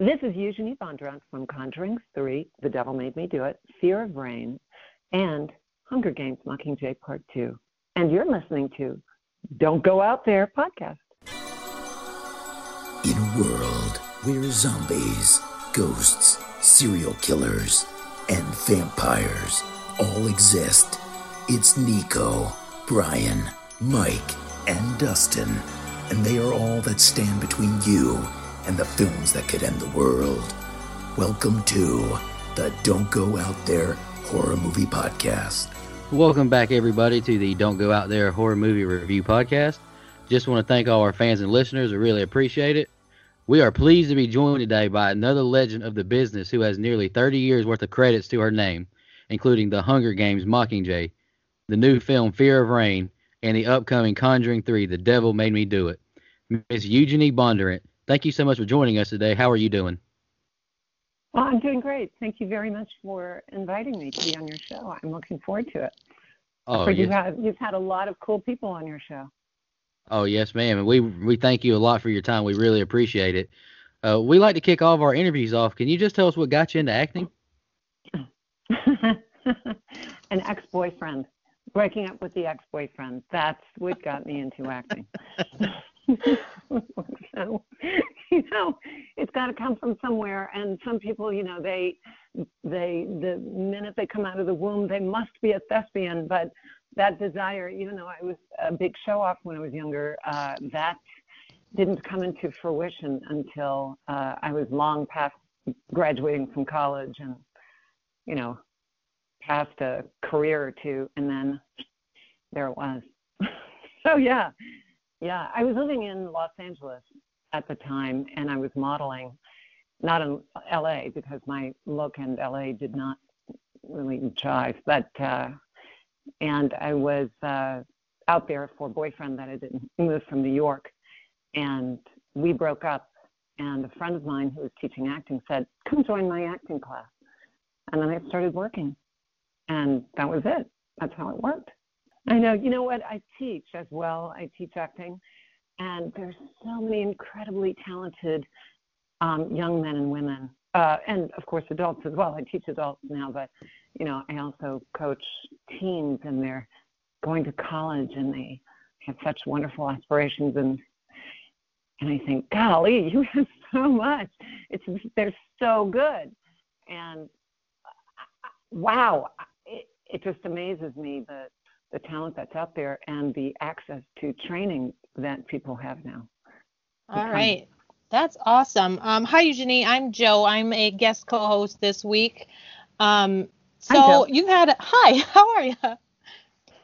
This is Eugenie Bondurant from Conjuring 3, The Devil Made Me Do It, Fear of Rain, and Hunger Games Mockingjay Part 2. And you're listening to Don't Go Out There podcast. In a world where zombies, ghosts, serial killers, and vampires all exist, it's Nico, Brian, Mike, and Dustin, and they are all that stand between you and the films that could end the world. Welcome to the Don't Go Out There Horror Movie Podcast. Welcome back, everybody, to the Don't Go Out There Horror Movie Review Podcast. Just want to thank all our fans and listeners. I really appreciate it. We are pleased to be joined today by another legend of the business who has nearly 30 years worth of credits to her name, including The Hunger Games Mockingjay, the new film Fear of Rain, and the upcoming Conjuring 3 The Devil Made Me Do It. Miss Eugenie Bondurant, thank you so much for joining us today. How are you doing? Well, I'm doing great. Thank you very much for inviting me to be on your show. I'm looking forward to it. Oh, yes. you've, had, you've had a lot of cool people on your show. Oh, yes, ma'am. And we, we thank you a lot for your time. We really appreciate it. Uh, we like to kick all of our interviews off. Can you just tell us what got you into acting? An ex boyfriend. Breaking up with the ex boyfriend. That's what got me into acting. so, you know, it's got to come from somewhere. And some people, you know, they, they, the minute they come out of the womb, they must be a thespian. But that desire, even though I was a big show off when I was younger, uh, that didn't come into fruition until uh, I was long past graduating from college and, you know, past a career or two, and then there it was. so yeah, yeah, I was living in Los Angeles at the time, and I was modeling, not in LA because my look in LA did not really jive, but uh, and I was uh, out there for a boyfriend that I didn't move from New York, and we broke up. And a friend of mine who was teaching acting said, "Come join my acting class," and then I started working, and that was it. That's how it worked. I know. You know what? I teach as well. I teach acting, and there's so many incredibly talented um, young men and women, uh, and of course adults as well. I teach adults now, but you know, I also coach teens, and they're going to college, and they have such wonderful aspirations, and and I think, golly, you have so much. It's they're so good, and uh, wow, it, it just amazes me that the talent that's out there and the access to training that people have now. All right. That's awesome. Um, hi, Eugenie. I'm Joe. I'm a guest co-host this week. Um, so you've had hi. How are you?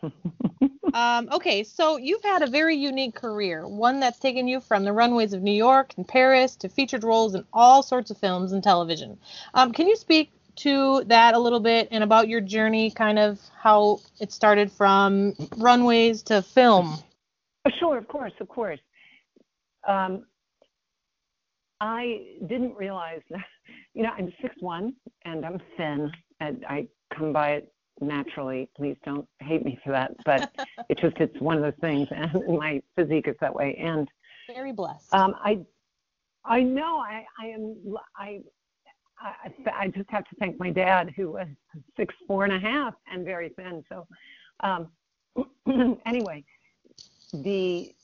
um, okay, so you've had a very unique career, one that's taken you from the runways of New York and Paris to featured roles in all sorts of films and television. Um, can you speak to that a little bit and about your journey, kind of how it started from runways to film? Sure, of course, of course. Um, I didn't realize that, you know, I'm six one and I'm thin, and I come by it naturally. Please don't hate me for that, but it just it's one of those things, and my physique is that way. And very blessed. Um, I I know I I am I I, I just have to thank my dad, who was six four and a half and very thin. So, um, anyway, the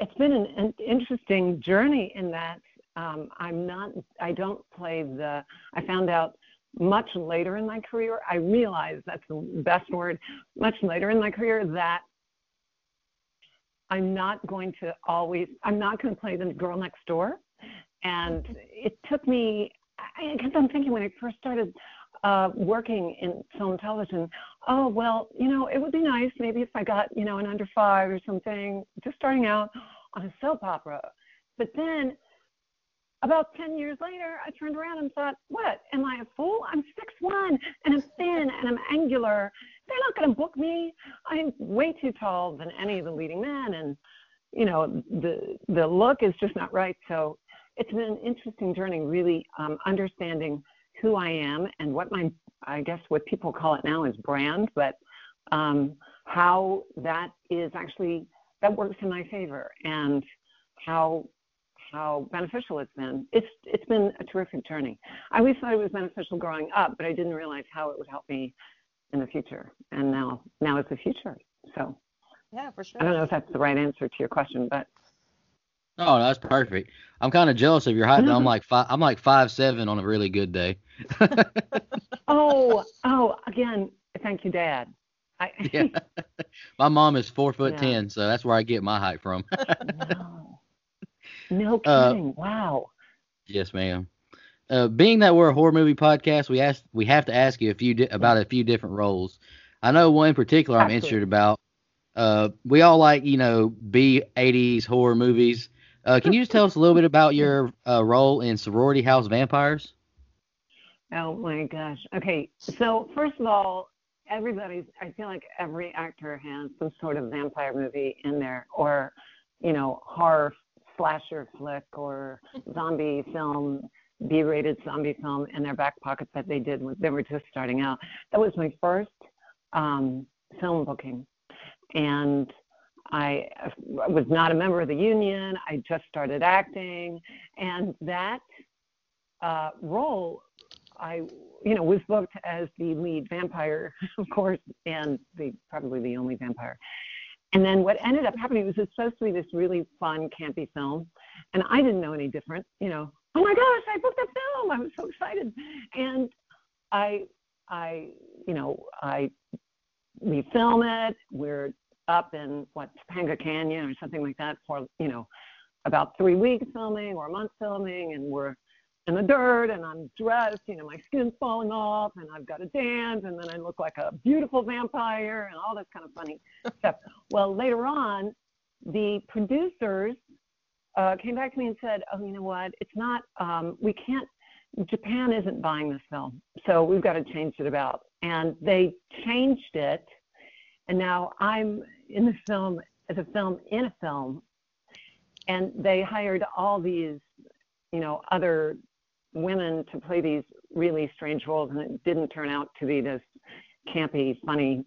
it's been an, an interesting journey in that um, I'm not. I don't play the. I found out much later in my career. I realized that's the best word. Much later in my career that I'm not going to always. I'm not going to play the girl next door and it took me, I kept on thinking when I first started uh, working in film and television, oh, well, you know, it would be nice maybe if I got, you know, an under five or something, just starting out on a soap opera. But then about 10 years later, I turned around and thought, what? Am I a fool? I'm six one and I'm thin and I'm angular. They're not going to book me. I'm way too tall than any of the leading men. And, you know, the, the look is just not right. So it's been an interesting journey, really um, understanding who I am and what my, I guess what people call it now is brand, but um, how that is actually, that works in my favor and how, how beneficial it's been. It's it's been a terrific journey. I always thought it was beneficial growing up, but I didn't realize how it would help me in the future. And now now it's the future. So yeah, for sure. I don't know if that's the right answer to your question, but Oh, that's perfect. I'm kind of jealous of your height. though. I'm like five. I'm like five seven on a really good day. oh oh again, thank you, Dad. I, yeah. My mom is four foot Yeah. ten, so that's where I get my height from. no, no Uh, kidding. wow. yes, ma'am. Uh, being that we're a horror movie podcast, we asked we have to ask you a few di- about a few different roles. I know one in particular I'm Absolutely. interested about. Uh, we all like you know B '80s horror movies. Uh, can you just tell us a little bit about your uh, role in Sorority House Vampires? Oh my gosh. Okay, so first of all, everybody's. I feel like every actor has some sort of vampire movie in there, or you know, horror slasher flick or zombie film, B-rated zombie film in their back pocket that they did when they were just starting out. That was my first um, film booking, and I was not a member of the union. I just started acting, and that uh, role I, you know, was booked as the lead vampire, of course, and the probably the only vampire. And then what ended up happening was it was supposed to be this really fun, campy film, and I didn't know any different. You know, oh my gosh, I booked a film! I was so excited, and I, I, you know, I, we film it. We're up in what Topanga Canyon or something like that for you know about three weeks filming or a month filming, and we're in the dirt and I'm dressed, you know, my skin's falling off and I've got to dance and then I look like a beautiful vampire and all this kind of funny stuff. Well, later on, the producers uh, came back to me and said, oh, you know what? It's not, um, we can't, Japan isn't buying this film. So we've got to change it about. And they changed it. And now I'm in the film as a film in a film. And they hired all these, you know, other women to play these really strange roles, and it didn't turn out to be this campy, funny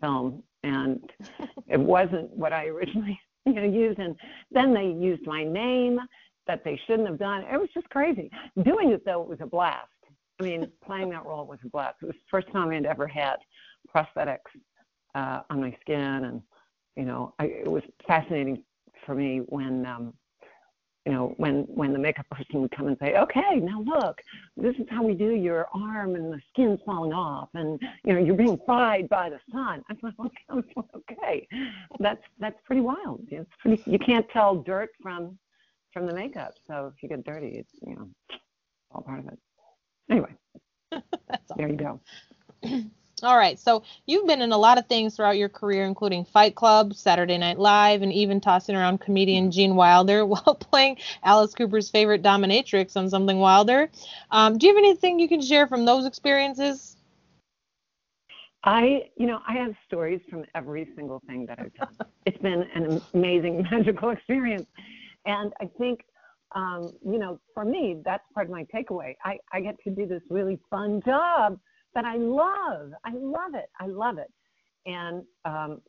film. And it wasn't what I originally you know, used. And then they used my name that they shouldn't have done. It was just crazy. Doing it though, it was a blast. I mean, playing that role was a blast. It was the first time I'd ever had prosthetics uh, on my skin, and you know, I, it was fascinating for me when um, you know, when when the makeup person would come and say, "Okay, now look, this is how we do your arm and the skin's falling off, and you know, you're being fried by the sun." I'm like, "Okay, okay, that's that's pretty wild. It's pretty. You can't tell dirt from from the makeup. So if you get dirty, it's you know, all part of it. Anyway, there you go. All right. So you've been in a lot of things throughout your career, including Fight Club, Saturday Night Live, and even tossing around comedian Gene Wilder while playing Alice Cooper's favorite dominatrix on Something Wilder. Um, do you have anything you can share from those experiences? I, you know, I have stories from every single thing that I've done. it's been an amazing, magical experience, and I think, um, you know, for me, that's part of my takeaway. I, I get to do this really fun job that I love. I love it. I love it. And um,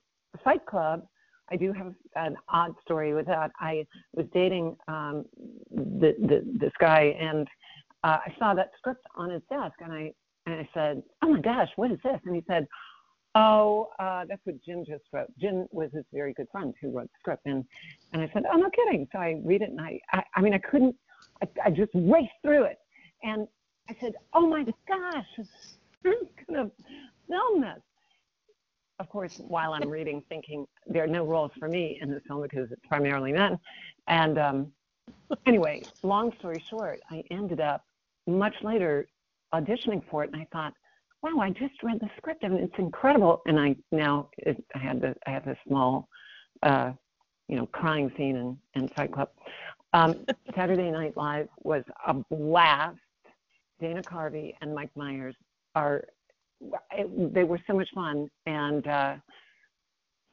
Fight Club, I do have an odd story with that. I was dating um, the, the, this guy, and uh, I saw that script on his desk, and I and I said, "Oh my gosh, what is this?" And he said, "Oh, uh, that's what Jim just wrote. Jim was his very good friend who wrote the script." And and I said, "Oh, no kidding." So I read it, and I I, I mean, I couldn't. I, I just raced through it, and I said, "Oh my gosh, who's gonna film this?" Of course, while I'm reading, thinking there are no roles for me in this film because it's primarily men. And um, anyway, long story short, I ended up much later auditioning for it, and I thought, wow, I just read the script and it's incredible. And I now it, I had the I had this small, uh, you know, crying scene in, in Fight Club. Um, Saturday Night Live was a blast. Dana Carvey and Mike Myers are it, they were so much fun, and uh,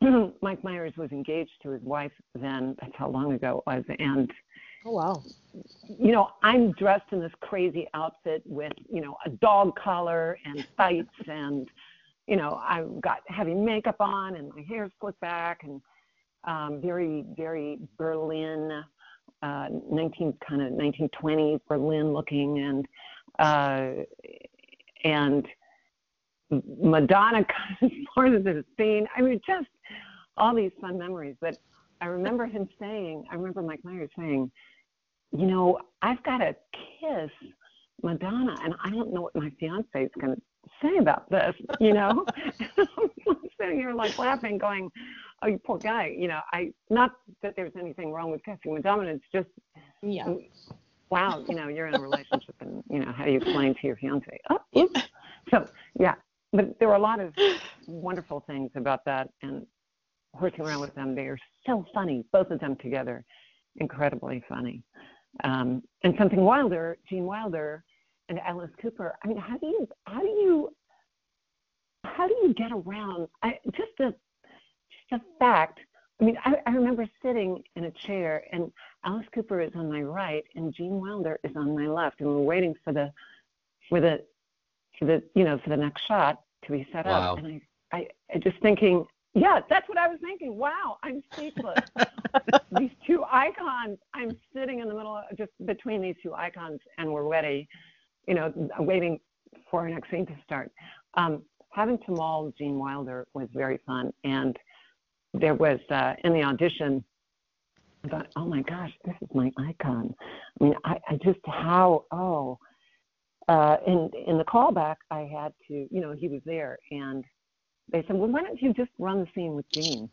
Mike Myers was engaged to his wife then. That's how long ago it was, and Oh wow. you know, I'm dressed in this crazy outfit with, you know, a dog collar and tights and, you know, I've got heavy makeup on and my hair's slicked back and um, very, very Berlin uh, 19 kind of 1920s Berlin looking, and uh, and Madonna part of the scene. I mean, just all these fun memories. But I remember him saying, I remember Mike Myers saying, you know, I've got to kiss Madonna, and I don't know what my fiance is going to say about this, you know? I'm sitting here like laughing, going, oh, you poor guy. You know, I, not that there's anything wrong with kissing Madonna, it's just, Yeah. Wow, you know, you're in a relationship and, you know, how do you explain to your fiance? Oh, oops. So, yeah, but there were a lot of wonderful things about that and working around with them. They are so funny, both of them together, incredibly funny. Um, and something Wilder, Gene Wilder, and Alice Cooper. I mean, how do you, how do you, how do you get around? I, just a, just a fact. I mean, I, I remember sitting in a chair, and Alice Cooper is on my right, and Gene Wilder is on my left, and we're waiting for the, for the, for the, you know, for the next shot to be set Wow. up. And I, I, I just thinking, yeah, that's what I was thinking. Wow, I'm speechless. these two icons. I'm sitting in the middle, of, just between these two icons, and we're ready. You know, waiting for our next scene to start. Um, having to maul Gene Wilder was very fun, and there was uh, in the audition. I thought, oh my gosh, this is my icon. I mean, I, I just how oh. Uh, in in the callback, I had to, you know, he was there, and they said, well, why don't you just run the scene with Gene?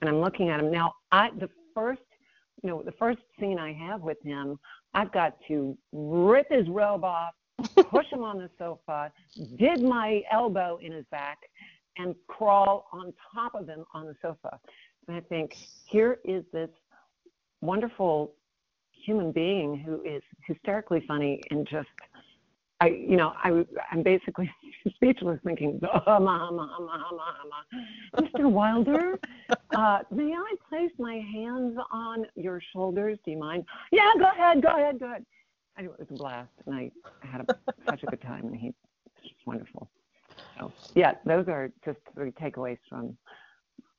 And I'm looking at him now. I the first, you know, the first scene I have with him, I've got to rip his robe off, push him on the sofa, dig my elbow in his back, and crawl on top of him on the sofa. And I think here is this wonderful human being who is hysterically funny and just I, you know, I, I'm basically speechless, thinking, oh, ma, ma, ma, ma, ma. Mr. Wilder, uh, may I place my hands on your shoulders? Do you mind? Yeah, go ahead, go ahead, go ahead. Anyway, it was a blast, and I had a, such a good time, and he's just wonderful. So, yeah, those are just three takeaways from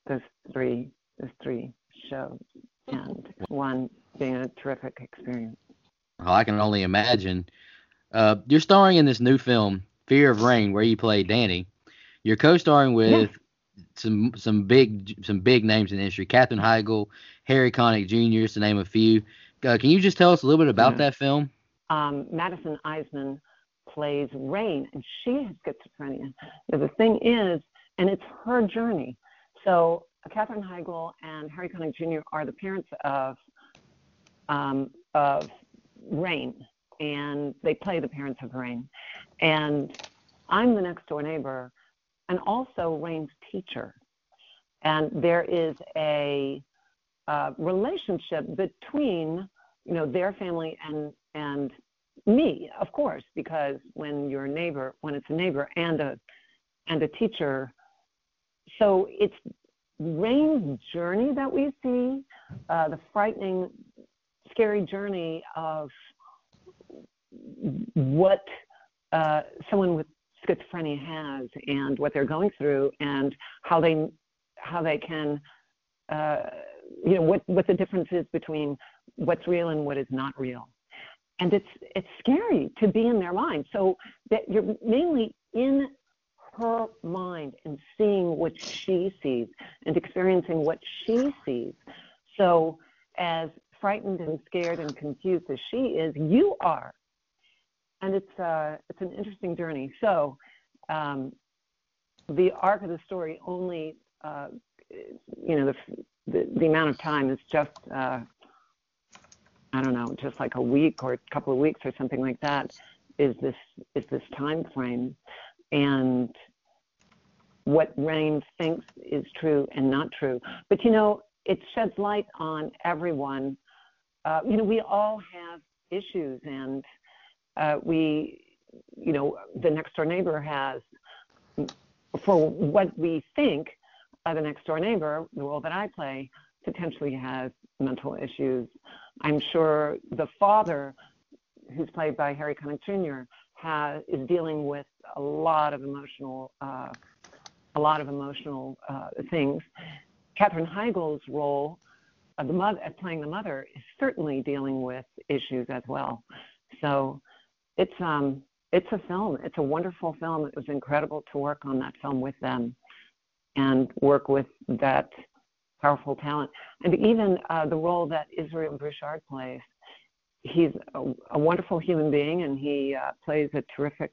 those three, those three shows, and one being a terrific experience. Well, I can only imagine. Uh, you're starring in this new film, Fear of Rain, where you play Danny. You're co-starring with some some big some big names in the industry, Katherine Heigl, Harry Connick Jr. to name a few. Uh, can you just tell us a little bit about Yeah. that film? um, Madison Iseman plays Rain, and she has schizophrenia. Now, the thing is, and it's her journey. So Katherine Heigl and Harry Connick Jr. are the parents of um, of Rain, and they play the parents of Rain. And I'm the next door neighbor, and also Rain's teacher. And there is a uh, relationship between you know their family and and me of course because when you're a neighbor when it's a neighbor and a and a teacher so it's rain's journey that we see uh, the frightening scary journey of what uh, someone with schizophrenia has and what they're going through and how they how they can uh, you know what what the difference is between what's real and what is not real and it's it's scary to be in their mind. So that you're mainly in her mind and seeing what she sees and experiencing what she sees. So as frightened and scared and confused as she is you are. And it's uh it's an interesting journey. So um the arc of the story only uh you know the the, the amount of time is just uh, I don't know, just like a week or a couple of weeks or something like that. Is this is this time frame, and what Rain thinks is true and not true. But you know, it sheds light on everyone. Uh, you know, we all have issues, and uh, we, you know, the next door neighbor has, for what we think the next door neighbor, the role that I play, potentially has mental issues. I'm sure the father, who's played by Harry Connick Jr., has, is dealing with a lot of emotional, uh, a lot of emotional uh, things. Katherine Heigl's role of the mother playing the mother is certainly dealing with issues as well. So it's um it's a film. It's a wonderful film. It was incredible to work on that film with them and work with that powerful talent. And even uh, the role that Israel Broussard plays, he's a, a wonderful human being and he uh, plays a terrific,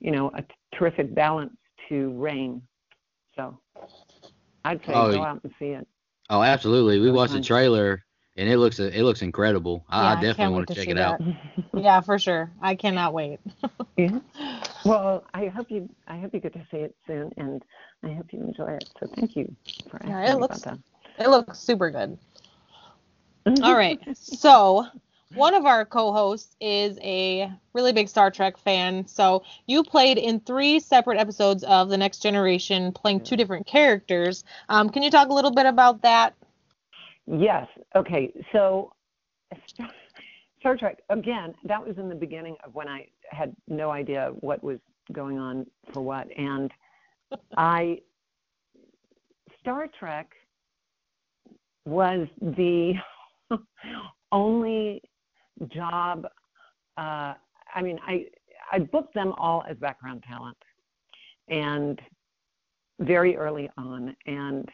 you know, a t- terrific balance to Rain. So I'd say oh, go out and see it. Oh, absolutely. We watched the trailer and it looks it looks incredible. Yeah, I, definitely want to check it out. yeah, for sure. I cannot wait. yeah. Well, I hope you I hope you get to see it soon, and I hope you enjoy it. So thank you for asking yeah, it looks, about that. It looks super good. All right. So one of our co-hosts is a really big Star Trek fan. So you played in three separate episodes of The Next Generation, playing two different characters. Um, can you talk a little bit about that? Yes. Okay. So Star Trek again. That was in the beginning of when I had no idea what was going on for what, and I Star Trek was the only job. Uh, I mean, I I booked them all as background talent, and very early on, and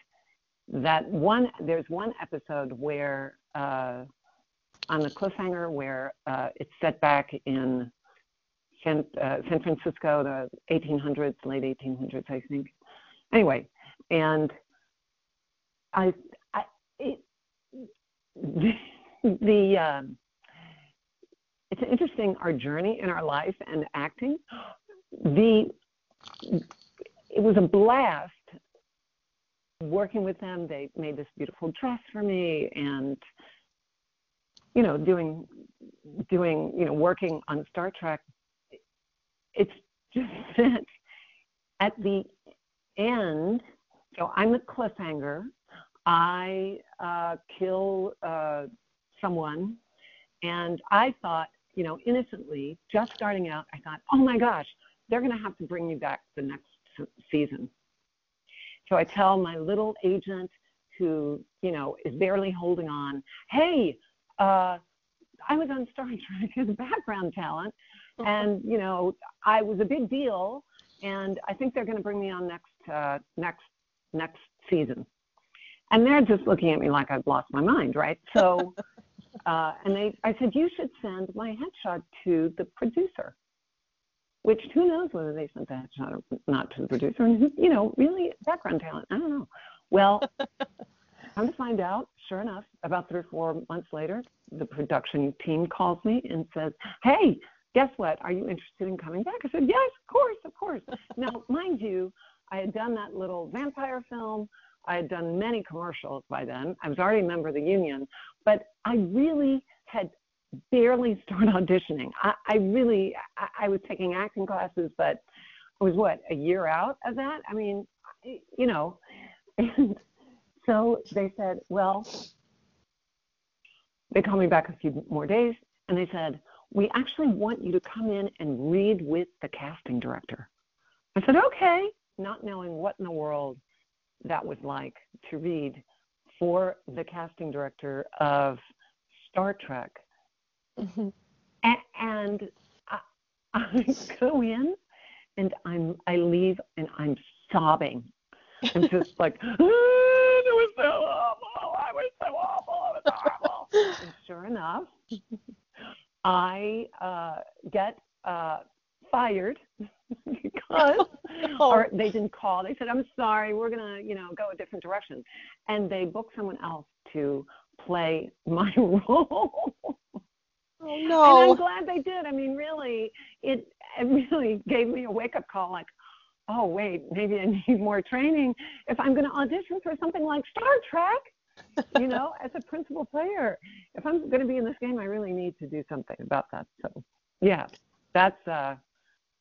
that one there's one episode where uh, on the cliffhanger where uh, it's set back in San, uh, San Francisco, the 1800s, late 1800s, I think. Anyway, and I, I it, the, the um, it's interesting our journey in our life and acting. The it was a blast working with them. They made this beautiful dress for me, and you know, doing doing you know working on Star Trek. It's just that at the end, so I'm a cliffhanger. I uh, kill uh, someone, and I thought, you know, innocently, just starting out, I thought, oh my gosh, they're going to have to bring me back the next season. So I tell my little agent who, you know, is barely holding on, hey, uh, I was on Star Trek as a background talent, and you know, I was a big deal, and I think they're going to bring me on next uh, next next season. And they're just looking at me like I've lost my mind, right? So, uh, and they, I said, you should send my headshot to the producer which who knows whether they sent that shot or not to the producer. And, you know, really background talent. I don't know. Well, come to find out, sure enough, about three or four months later, the production team calls me and says, hey, guess what? Are you interested in coming back? I said, yes, of course, of course. now, mind you, I had done that little vampire film. I had done many commercials by then. I was already a member of the union, but I really had barely start auditioning. I, I really, I, I was taking acting classes, but I was what a year out of that. I mean, you know, and so they said, well, they called me back a few more days, and they said, we actually want you to come in and read with the casting director. I said, okay, not knowing what in the world that was like to read for the casting director of Star Trek Mm-hmm. And, I, I go in and I'm I leave and I'm sobbing. I'm just like, oh, it was so awful. I was so awful. It was horrible. and sure enough, I uh, get uh, fired because, or they didn't call. They said, "I'm sorry, we're gonna, you know, go a different direction," and they booked someone else to play my role. Oh no! And I'm glad they did. I mean, really, it it really gave me a wake up call. Like, oh wait, maybe I need more training if I'm going to audition for something like Star Trek. you know, as a principal player, if I'm going to be in this game, I really need to do something about that. So, yeah, that's uh,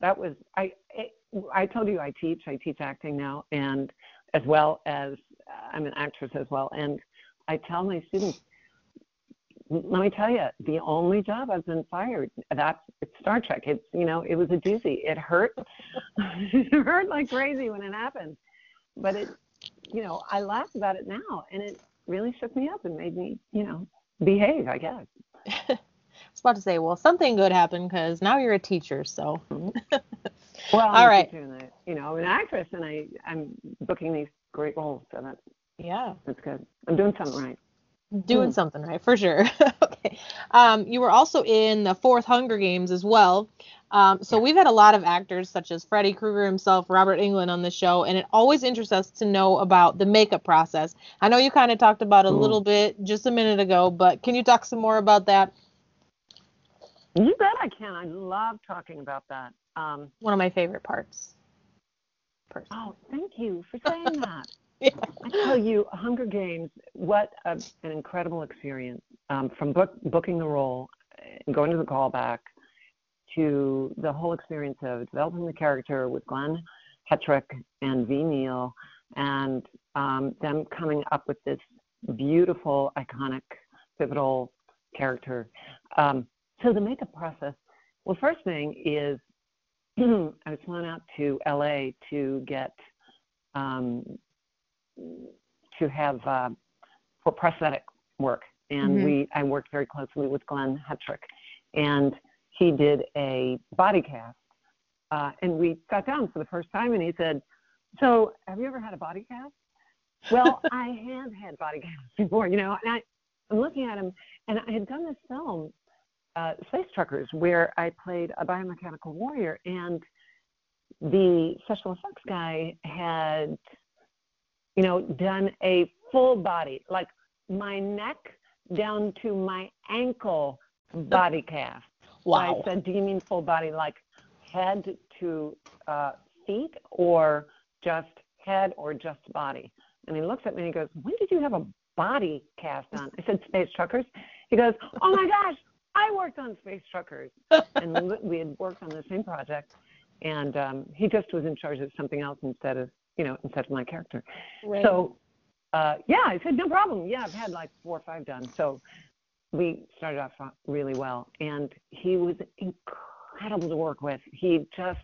that was I. It, I told you I teach. I teach acting now, and as well as uh, I'm an actress as well. And I tell my students, let me tell you, the only job I've been fired, that's it's Star Trek. It's you know, it was a doozy. It hurt. it hurt like crazy when it happened. But it you know, I laugh about it now and it really shook me up and made me, you know, behave. I guess. I was about to say, well, something good happened because now you're a teacher. So. well, I'm All right. A, you know, I'm an actress, and I I'm booking these great roles, so that's Yeah. that's good. I'm doing something right. Doing Hmm. something right for sure. okay. Um, you were also in the fourth Hunger Games as well. Um, so we've had a lot of actors such as Freddy Krueger himself, Robert Englund on the show, and it always interests us to know about the makeup process. I know you kind of talked about a little bit just a minute ago, but can you talk some more about that? You bet I can. I love talking about that. Um, One of my favorite parts. Oh, thank you for saying that. Yeah. I tell you, Hunger Games, what a, an incredible experience. Um, from book, booking the role and going to the callback to the whole experience of developing the character with Glenn Hetrick and Ve Neill, and um, them coming up with this beautiful, iconic, pivotal character. Um, so the makeup process. Well, first thing is I was flown out to LA to get um, to have uh, for prosthetic work, and Mhm. we I worked very closely with Glenn Hetrick, and he did a body cast, uh, and we sat down for the first time, and he said, "So, have you ever had a body cast?" Well, I have had body casts before, you know, and I, I'm looking at him, and I had done this film, uh, Space Truckers, where I played a biomechanical warrior, and the special effects guy had, you know, done a full body, like my neck down to my ankle body cast. Wow. I said, do you mean full body, like head to uh, feet, or just head, or just body? And he looks at me and he goes, when did you have a body cast on? I said, Space Truckers. He goes, oh my gosh, I worked on Space Truckers. and we- we had worked on the same project, and um, he just was in charge of something else instead of, you know, instead of my character. Right. So, uh, yeah, I said, no problem. Yeah, I've had like four or five done. So we started off really well. And he was incredible to work with. He just,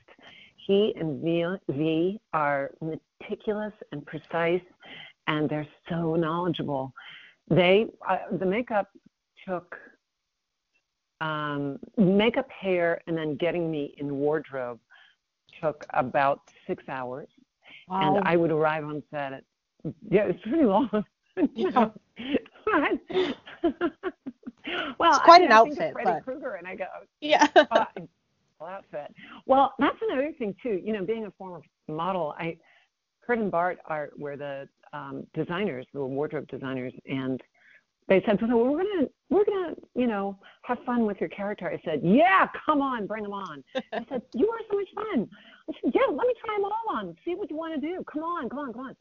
he and Ve, v are meticulous and precise, and they're so knowledgeable. They, uh, the makeup took, um, makeup, hair, and then getting me in wardrobe took about six hours wow. and I would arrive on set at yeah, it's pretty long. know. well, It's quite I mean, an I outfit, Freddy but- Krueger, and I go, yeah. uh, outfit. Well, that's another thing too. You know, being a former model, I Kurt and Bart are were the um, designers, the wardrobe designers, and they said, "So we're gonna we're gonna you know have fun with your character." I said, "Yeah, come on, bring them on." I said, "You are so much fun." I said, "Yeah, let me try them all on. See what you want to do. Come on, come on, come on."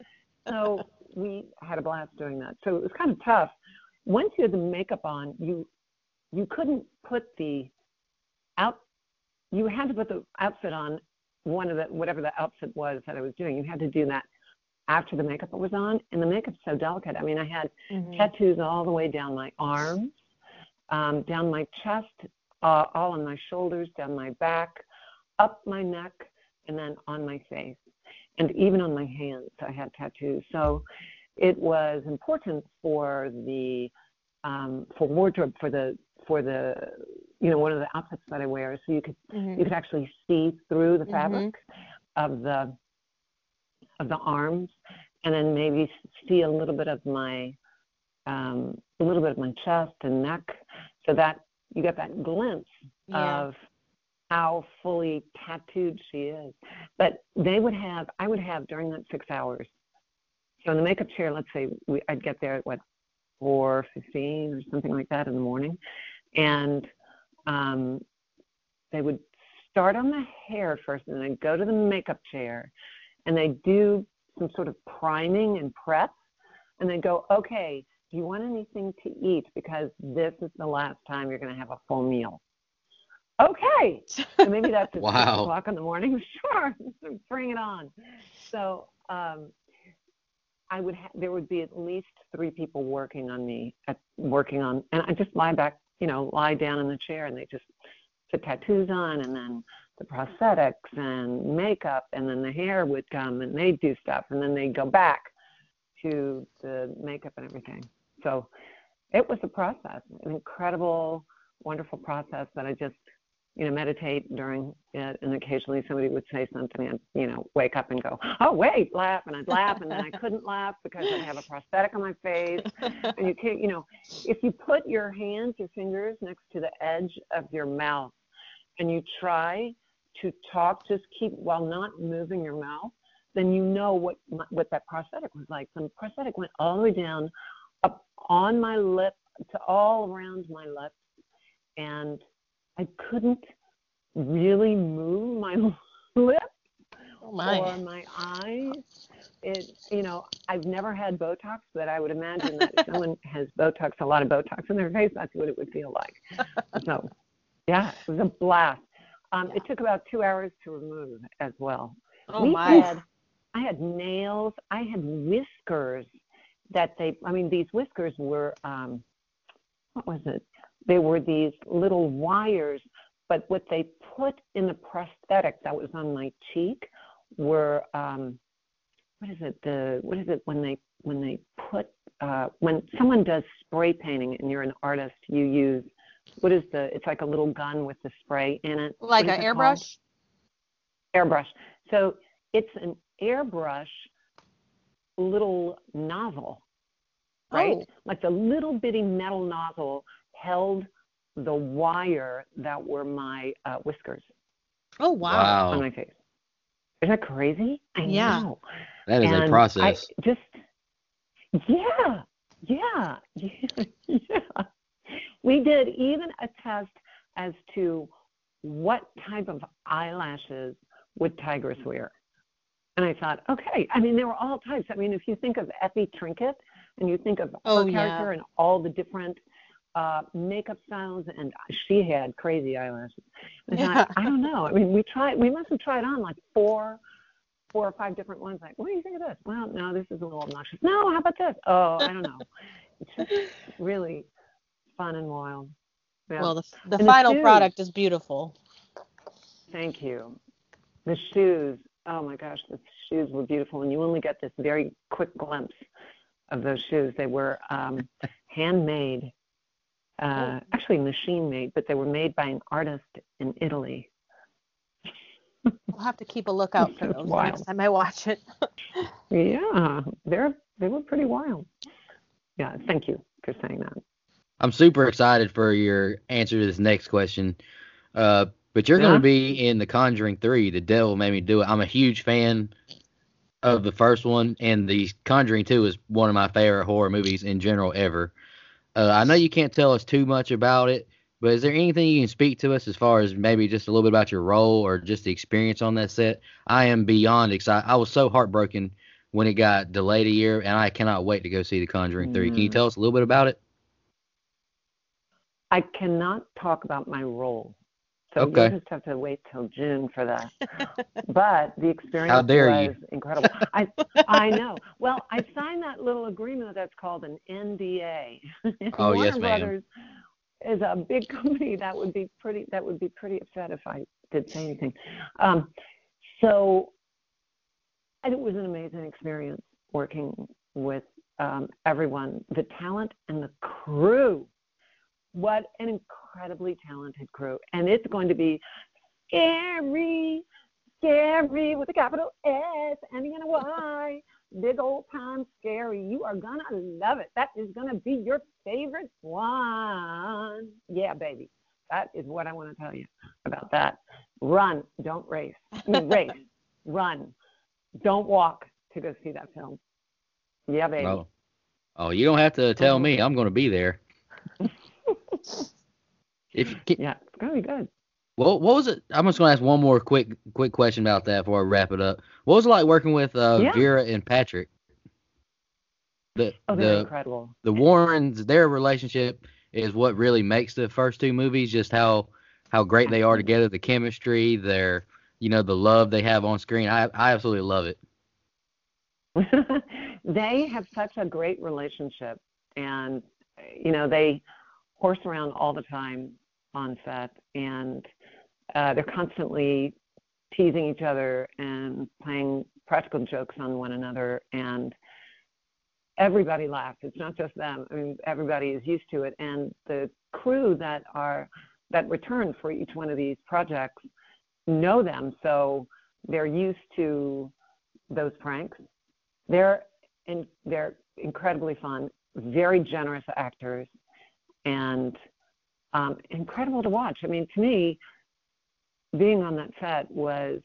So we had a blast doing that. So it was kind of tough. Once you had the makeup on, you you couldn't put the out. You had to put the outfit on one of the whatever the outfit was that I was doing. You had to do that after the makeup was on, and the makeup's so delicate. I mean, I had Mhm. tattoos all the way down my arms, um, down my chest, uh, all on my shoulders, down my back, up my neck, and then on my face, and even on my hands. I had tattoos. So it was important for the um, for wardrobe for the for the you know one of the outfits that I wear, so you could Mhm. you could actually see through the Mhm. fabric of the of the arms and then maybe see a little bit of my um, a little bit of my chest and neck so that you get that glimpse Yeah. of how fully tattooed she is. But they would have i would have during that six hours. So in the makeup chair let's say we, i'd get there at what four fifteen or something like that in the morning. And um, they would start on the hair first and then go to the makeup chair. And they do some sort of priming and prep. And then go okay do you want anything to eat? Because this is the last time you're going to have a full meal okay so maybe that's at Wow. six o'clock in the morning sure bring it on so um, I would ha- there would be at least three people working on me at working on and I just lie back you know lie down in the chair and they just put tattoos on and then the prosthetics and makeup and then the hair would come and they'd do stuff and then they'd go back to the makeup and everything. So it was a process, an incredible, wonderful process that I just, you know, meditate during it. And occasionally somebody would say something and, you know, wake up and go, oh, wait, laugh. And I'd laugh and then I couldn't laugh because I have a prosthetic on my face. And you can't, you know, if you put your hands, your fingers next to the edge of your mouth and you try to talk, just keep while not moving your mouth, then you know what what that prosthetic was like. The prosthetic went all the way down, up on my lip to all around my lips, and I couldn't really move my lips Oh my. or my eyes. It, you know, I've never had Botox, but I would imagine that if someone has Botox, a lot of Botox in their face, that's what it would feel like. so, yeah, it was a blast. Um, It took about two hours to remove as well. Oh we my. had I had nails, I had whiskers that they I mean these whiskers were um what was it? They were these little wires, but what they put in the prosthetic that was on my cheek were um what is it? The what is it when they when they put uh when someone does spray painting and you're an artist, you use what is the it's like a little gun with the spray in it. Like an it called? airbrush? airbrush. So it's an airbrush little nozzle, right? Oh. Like the little bitty metal nozzle held the wire that were my uh, whiskers Oh wow. on my face. Isn't that crazy? I Yeah. know. That is And a I process. just, yeah, yeah, yeah, yeah. We did even a test as to what type of eyelashes would tigers wear. And I thought, okay, I mean, there were all types. I mean, if you think of Effie Trinket and you think of her Oh, character yeah. and all the different uh, makeup styles, and she had crazy eyelashes. And I I don't know. I mean, we tried, we must have tried on like four four or five different ones. Like, what do you think of this? Well, no, this is a little obnoxious. No, how about this? Oh, I don't know. it's just really fun and wild. Yeah. Well, the the And the final shoes. product is beautiful. Thank you. The shoes. Oh my gosh, the shoes were beautiful, and you only get this very quick glimpse of those shoes. They were um, handmade, uh, actually machine made, but they were made by an artist in Italy. We'll have to keep a lookout for those wild. next time I watch it. Yeah, they're they were pretty wild. Yeah, thank you for saying that. I'm super excited for your answer to this next question. Uh, but you're going to be in The Conjuring 3, The Devil Made Me Do It. I'm a huge fan of the first one, and The Conjuring 2 is one of my favorite horror movies in general ever. Uh, I know you can't tell us too much about it, but is there anything you can speak to us as far as maybe just a little bit about your role or just the experience on that set? I am beyond excited. I was so heartbroken when it got delayed a year, and I cannot wait to go see The Conjuring 3. Can you Mm. tell us a little bit about it? I cannot talk about my role. So Okay. you just have to wait till June for that. but the experience How dare you. was incredible. I I know. Well, I signed that little agreement that's called an NDA. Oh, Warner yes, ma'am. Brothers is a big company that would be pretty that would be pretty upset if I did say anything. Um, so and it was an amazing experience working with um, everyone, the talent and the crew. What an incredibly talented crew. And it's going to be scary, scary with a capital S, ending in a Y. Big old time scary. You are going to love it. That is going to be your favorite one. Yeah, baby. That is what I want to tell you about that. Run, don't race. Race, run. Don't walk to go see that film. Yeah, baby. Oh, oh, you don't have to tell me. I'm going to be there. If can, Yeah, it's going to be good. Well, what was it? I'm just going to ask one more quick quick question about that before I wrap it up. What was it like working with uh, Yeah. Vera and Patrick? The Oh, they're the incredible. the Warrens, their relationship is what really makes the first two movies. Just how how great they are together, the chemistry, their you know the love they have on screen. I I absolutely love it. they have such a great relationship and you know they horse around all the time on set and uh, they're constantly teasing each other and playing practical jokes on one another and everybody laughs. It's not just them. I mean, everybody is used to it, and the crew that are that return for each one of these projects know them, so they're used to those pranks. They're in, they're incredibly fun, very generous actors, and um, incredible to watch. I mean, to me, being on that set was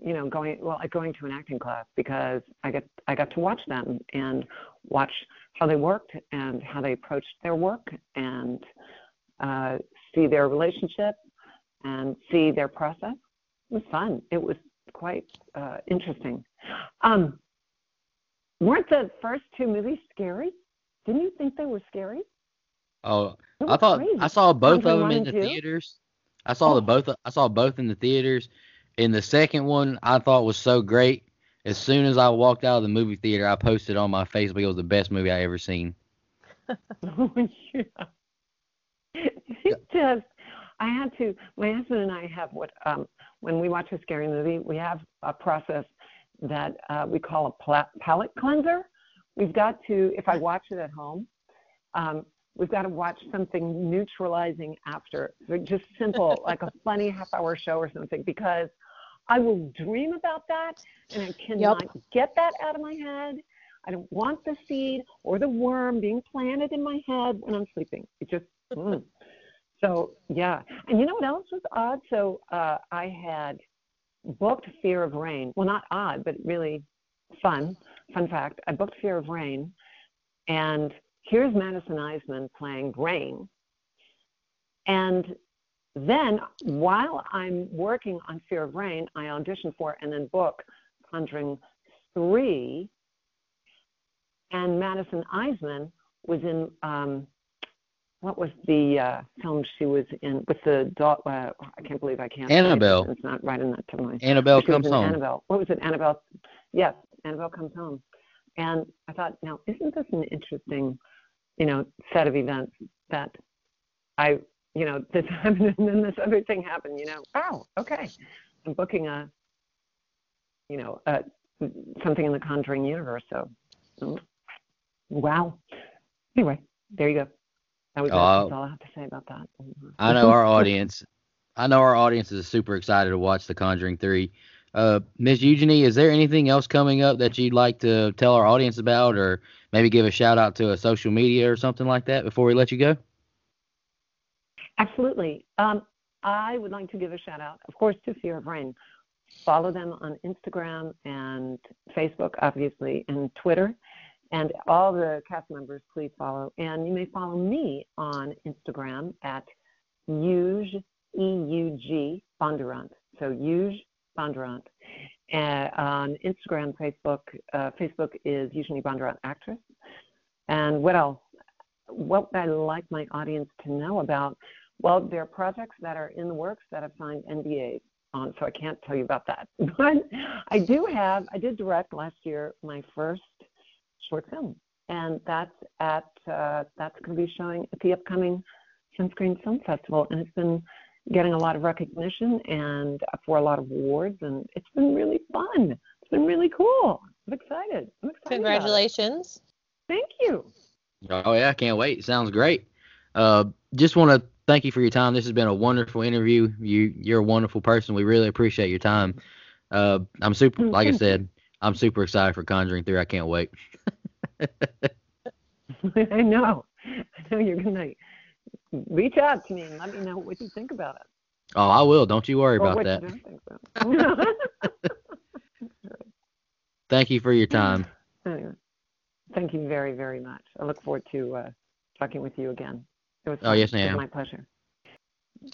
you know going well like going to an acting class because i get i got to watch them and watch how they worked and how they approached their work and uh, see their relationship and see their process. It was fun. It was quite uh, interesting. Um, weren't the first two movies scary? Didn't you think they were scary oh i thought crazy. i saw both of them in the theaters i saw oh. the both i saw both in the theaters and the second one I thought was so great. As soon as I walked out of the movie theater, I posted on my Facebook it was the best movie I ever seen. oh yeah. It just I had to my husband and I have what um when we watch a scary movie, we have a process that uh, we call a palate cleanser. We've got to, if I watch it at home, um, we've got to watch something neutralizing after, just simple, like a funny half hour show or something, because I will dream about that and I cannot yep. get that out of my head. I don't want the seed or the worm being planted in my head when I'm sleeping. It just, mm. so yeah. And you know what else was odd? So uh, I had booked Fear of Rain. Well, not odd, but really fun. Fun fact I booked Fear of Rain, and here's Madison Iseman playing Rain. And then, while I'm working on Fear of Rain, I audition for and then book Conjuring 3. And Madison Iseman was in, um, what was the uh, film she was in with the dog? Uh, I can't believe I can't. Annabelle. It. It's not right in that timeline. Annabelle comes home. Annabelle. What was it? Annabelle. Yes, Annabelle comes home. And I thought, now, isn't this an interesting, you know, set of events that I you know, this happened and then this other thing happened, you know, oh, okay. I'm booking a, you know, a, something in the Conjuring universe. So, mm, wow. Anyway, there you go. That was uh, That's all I have to say about that. I know our audience. I know our audience is super excited to watch The Conjuring 3. Uh, Ms. Eugenie, is there anything else coming up that you'd like to tell our audience about, or maybe give a shout out to a social media or something like that before we let you go? Absolutely. Um, I would like to give a shout out, of course, to Fear of Rain. Follow them on Instagram and Facebook, obviously, and Twitter. And all the cast members, please follow. And you may follow me on Instagram at Euge, E-U-G, Bondurant. So Euge Bondurant. Uh, on Instagram, Facebook, uh, Facebook is Eugenie Bondurant Actress. And what else? What I like my audience to know about well, there are projects that are in the works that have signed NDAs on, so I can't tell you about that. But I do have, I did direct last year my first short film, and that's at uh, that's going to be showing at the upcoming Sunscreen Film Festival, and it's been getting a lot of recognition and for a lot of awards, and it's been really fun. It's been really cool. I'm excited. I'm excited. Congratulations. Thank you. Oh yeah, I can't wait. Sounds great. Uh, just want to thank you for your time. This has been a wonderful interview. You you're a wonderful person. We really appreciate your time. Uh, I'm super like I said, I'm super excited for Conjuring 3. I can't wait. I know. I know you're gonna reach out to me and let me know what you think about it. Oh, I will. Don't you worry or about that. Thank you for your time. Thank you very, very much. I look forward to uh, talking with you again. It was, oh, yes, ma'am. my pleasure.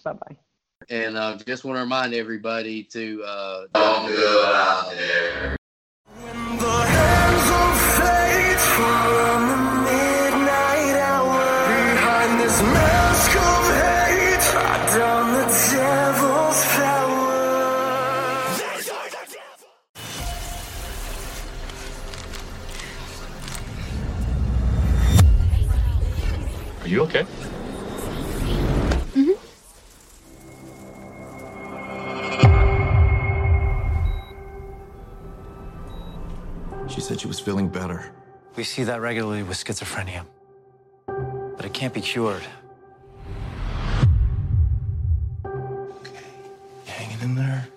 Bye bye. And uh, just want to remind everybody to uh, don't go out there. Feeling better. We see that regularly with schizophrenia. But it can't be cured. Hanging in there.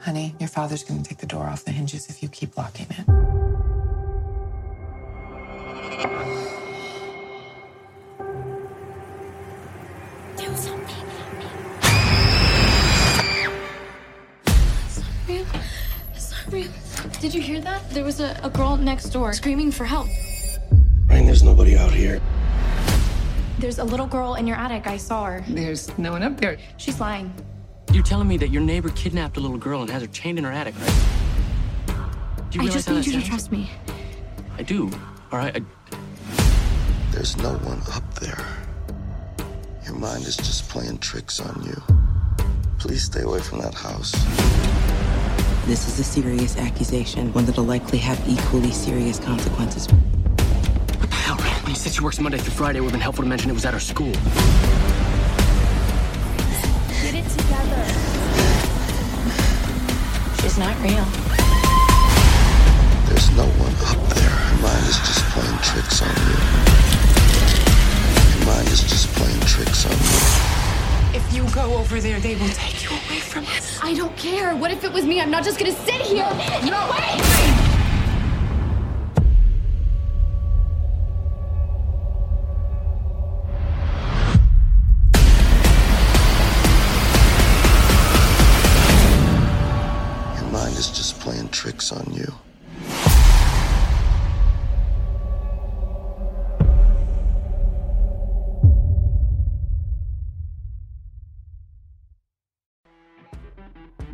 Honey, your father's gonna take the door off the hinges if you keep locking it. Did you hear that? There was a, a girl next door screaming for help. Rain, there's nobody out here. There's a little girl in your attic. I saw her. There's no one up there. She's lying. You're telling me that your neighbor kidnapped a little girl and has her chained in her attic, right? Do you I just need that you to trust me. I do. All right. I, There's no one up there. Your mind is just playing tricks on you. Please stay away from that house. This is a serious accusation, one that'll likely have equally serious consequences. what the hell, man? When you said she works Monday through Friday, it would have been helpful to mention it was at her school. Get it together. She's not real. There's no one up there. Your mind is just playing tricks on you. Your mind is just playing tricks on you. If you go over there, they will take you away from us. I don't care. What if it was me? I'm not just gonna sit here. No way.